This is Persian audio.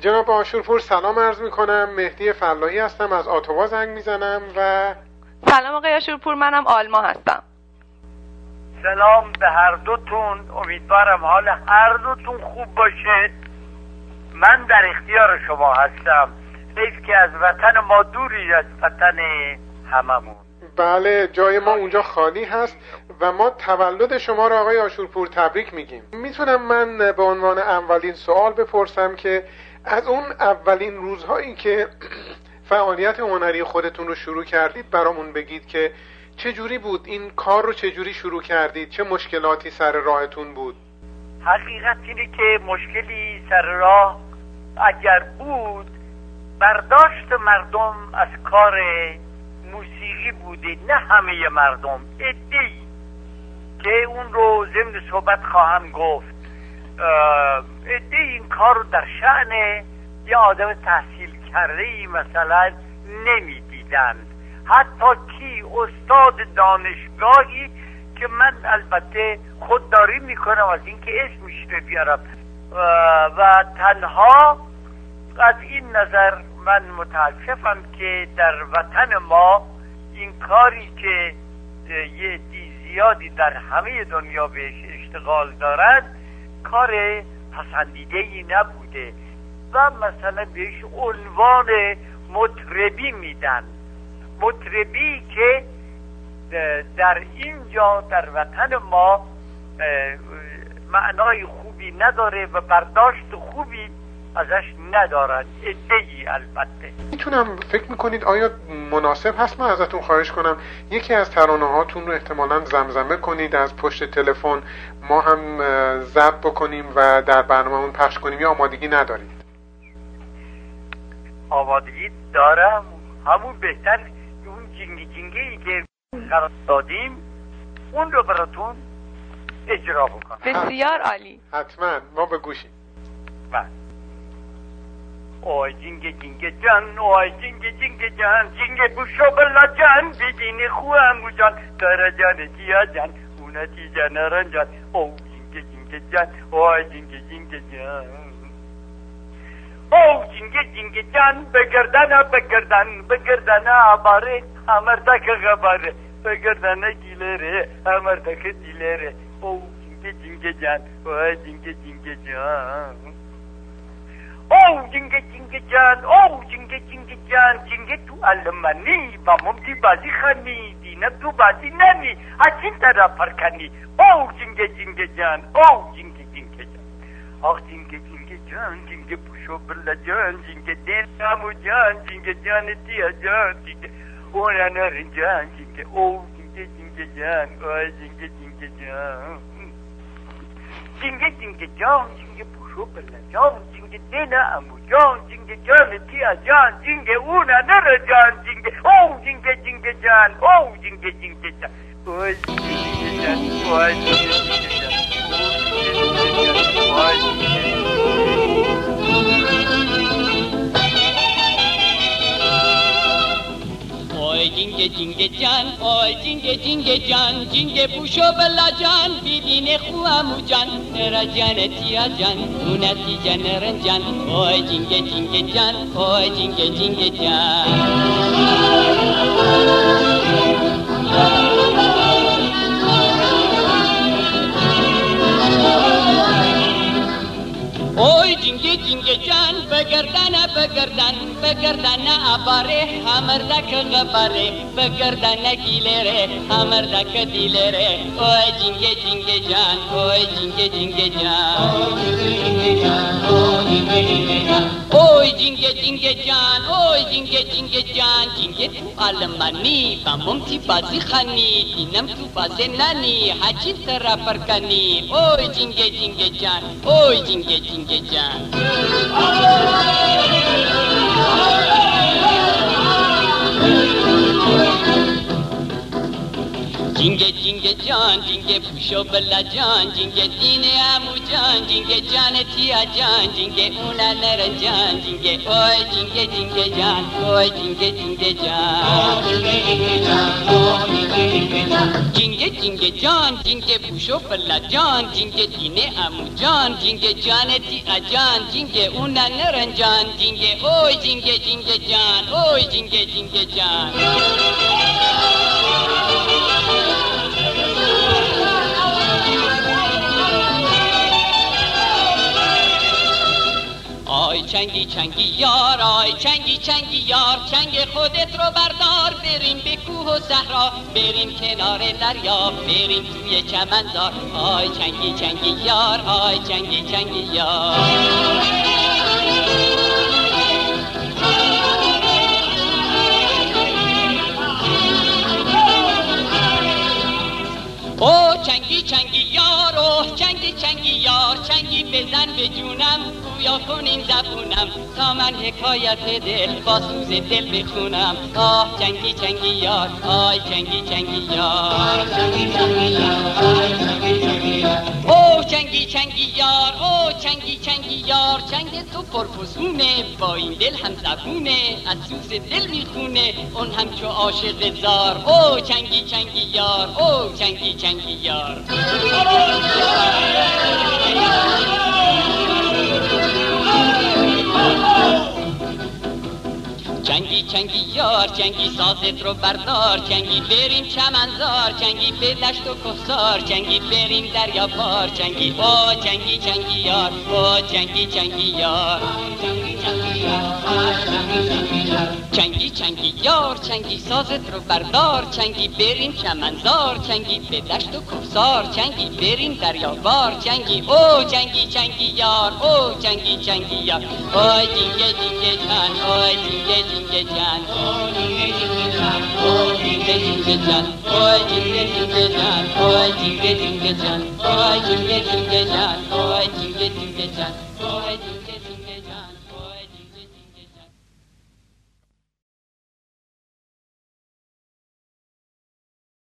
جناب آشورپور سلام عرض می کنم مهدی فلاحی هستم از آتوا زنگ می‌زنم و سلام آقای آشورپور منم آلما هستم. سلام به هر دوتون. امیدوارم حال هر دوتون خوب باشه. من در اختیار شما هستم. حیف که از وطن ما دوری از وطن هممون. بله جای ما اونجا خالی هست و ما تولد شما را آقای آشورپور تبریک میگیم. می‌تونم من به عنوان اولین سوال بپرسم که از اون اولین روزهایی که فعالیت هنری خودتون رو شروع کردید برامون بگید که چه جوری بود؟ این کار رو چه جوری شروع کردید؟ چه مشکلاتی سر راهتون بود؟ حقیقت اینه که مشکلی سر راه اگر بود برداشت مردم از کار موسیقی بوده نه همه مردم ادهی که اون رو ضمن صحبت خواهم گفت. ادهی این کار رو در شعن یه آدم تحصیل کرده ای مثلا نمی‌دیدند حتی کی استاد دانشگاهی که من البته خودداری می‌کنم از اینکه اسمش رو بیارم. و تنها از این نظر من متاسفم که در وطن ما این کاری که یه دی زیادی در همه دنیا بهش اشتغال دارد کار پسندیده ای نبوده و مثلا بهش عنوان مطربی میدن. مطربی که در اینجا در وطن ما معنای خوبی نداره و برداشت خوبی ازش ندارد. ادهی البته. می‌تونم فکر می‌کنید آیا مناسب هست من ازتون خواهش کنم؟ یکی از ترانه هاتون رو احتمالا زمزمه کنید از پشت تلفن ما هم ضبط بکنیم و در برنامهمون پخش کنیم. یا آمادگی ندارید؟ آمادگی دارم. همون بهتر اون جنگی جنگی ای که قرار دادیم اون رو براتون اجرا بکنم. بسیار عالی. حتما. ما به گوشیم. بله. Oy cinge cinge can, oy cinge cinge can, cinge bu şobala can, bidini huamu can, tara canı ciya can, unati can, oy cinge cinge can, oy cinge cinge can. Oh cinge cinge can, begerdana begerdan, begerdana abare, amardaka gabare, begerdana gilere, amardaka dilere, oh cinge cinge can, oy cinge cinge can. Oh jingge jingge jan, oh jingge jingge jan, jingge tu almani, bamum di bazi khani, dina tu bazi nani, haçin tara parkani. Oh jingge jingge jan, oh jingge jingge jan. Ah jingge jingge jan, jingge puşo birla jan, jingge denamu jan, jingge jan etiya jan, jingge oranarın jan, jingge oh jingge jingge jan, oh jingge jingge jan. Jan, jinge pusho billa jan, jinge dena amu jan, jinge jan tiya jan, jinge una nara jan, jinge oh jinge jinge jan, oh jinge jinge jan. Oh jinge jinge jan, oh jinge jinge jan, oh jinge jinge cinge cinge can oy cinge cinge can cinge pusho bella can. Bidine khuamu can tera janeti can unati janeren can. Oy cinge cinge can oy cinge cinge can. Oy jinge jinge can, بگردن بگردن بگردن آباره همردک غباره بگردن گیلره همردک دیلره اوی جنگه جنگه جان اوی جنگه جنگه جان اوی جنگه جنگه جان اوی جنگه جنگه جان جنگه تو آلمانی بمم تی بازی خانی دینم تو بازی نانی حجی ترا پرکنی اوی جنگه جنگه جان اوی جنگه جنگه جان Jinge جینگ جان جینگ پوشو بلا جان جینگ دین امو جان جینگ جان تیا جان جینگ اونا نرن جان جینگ اوی جینگ جینگ جان اوی جینگ جینگ جان جینگ جینگ جان جینگ پوشو بلا جان جینگ دین امو جان جینگ جان تیا جان جینگ اونا نرن جان جینگ اوی جینگ جینگ جان اوی جینگ جینگ جان چنگی چنگی یار آی چنگی چنگی یار چنگ خودت رو بردار بریم به کوه و صحرا بریم کنار دریا بریم توی چمنزار آی چنگی چنگی یار آی چنگی چنگی یار. چنگی بزن به جونم گویا کن این زبونم. تا من حکایت دل با سوز دل بخونم. آه چنگی چنگی یار آی چنگی چنگی یار. او چنگی چنگی یار او چنگی چنگی یار. چنگ تو پرفسونه با این دل هم زبونه از سوز دل می‌خونه اون هم چو عاشق زار. او چنگی چنگی یار او چنگی چنگی یار. چنگی یار چنگی سازت رو بردار چنگی بریم چمنزار چنگی به دشت و کفزار چنگی بریم دریا بار چنگی او چنگی چنگی یار او چنگی چنگی یار. چنگی چنگی یار چنگی سازت رو بردار چنگی بریم چمنزار چنگی به دشت و کفزار چنگی بریم دریا بار چنگی او چنگی چنگی یار او چنگی چنگی یار. او جینگه جینگه جان او جینگه جینگه جان. او جینگه جینگه جان او جینگه جینگه جان. او جینگه جینگه جان او جینگه جینگه جان. او جینگه جینگه جان او جینگه جان.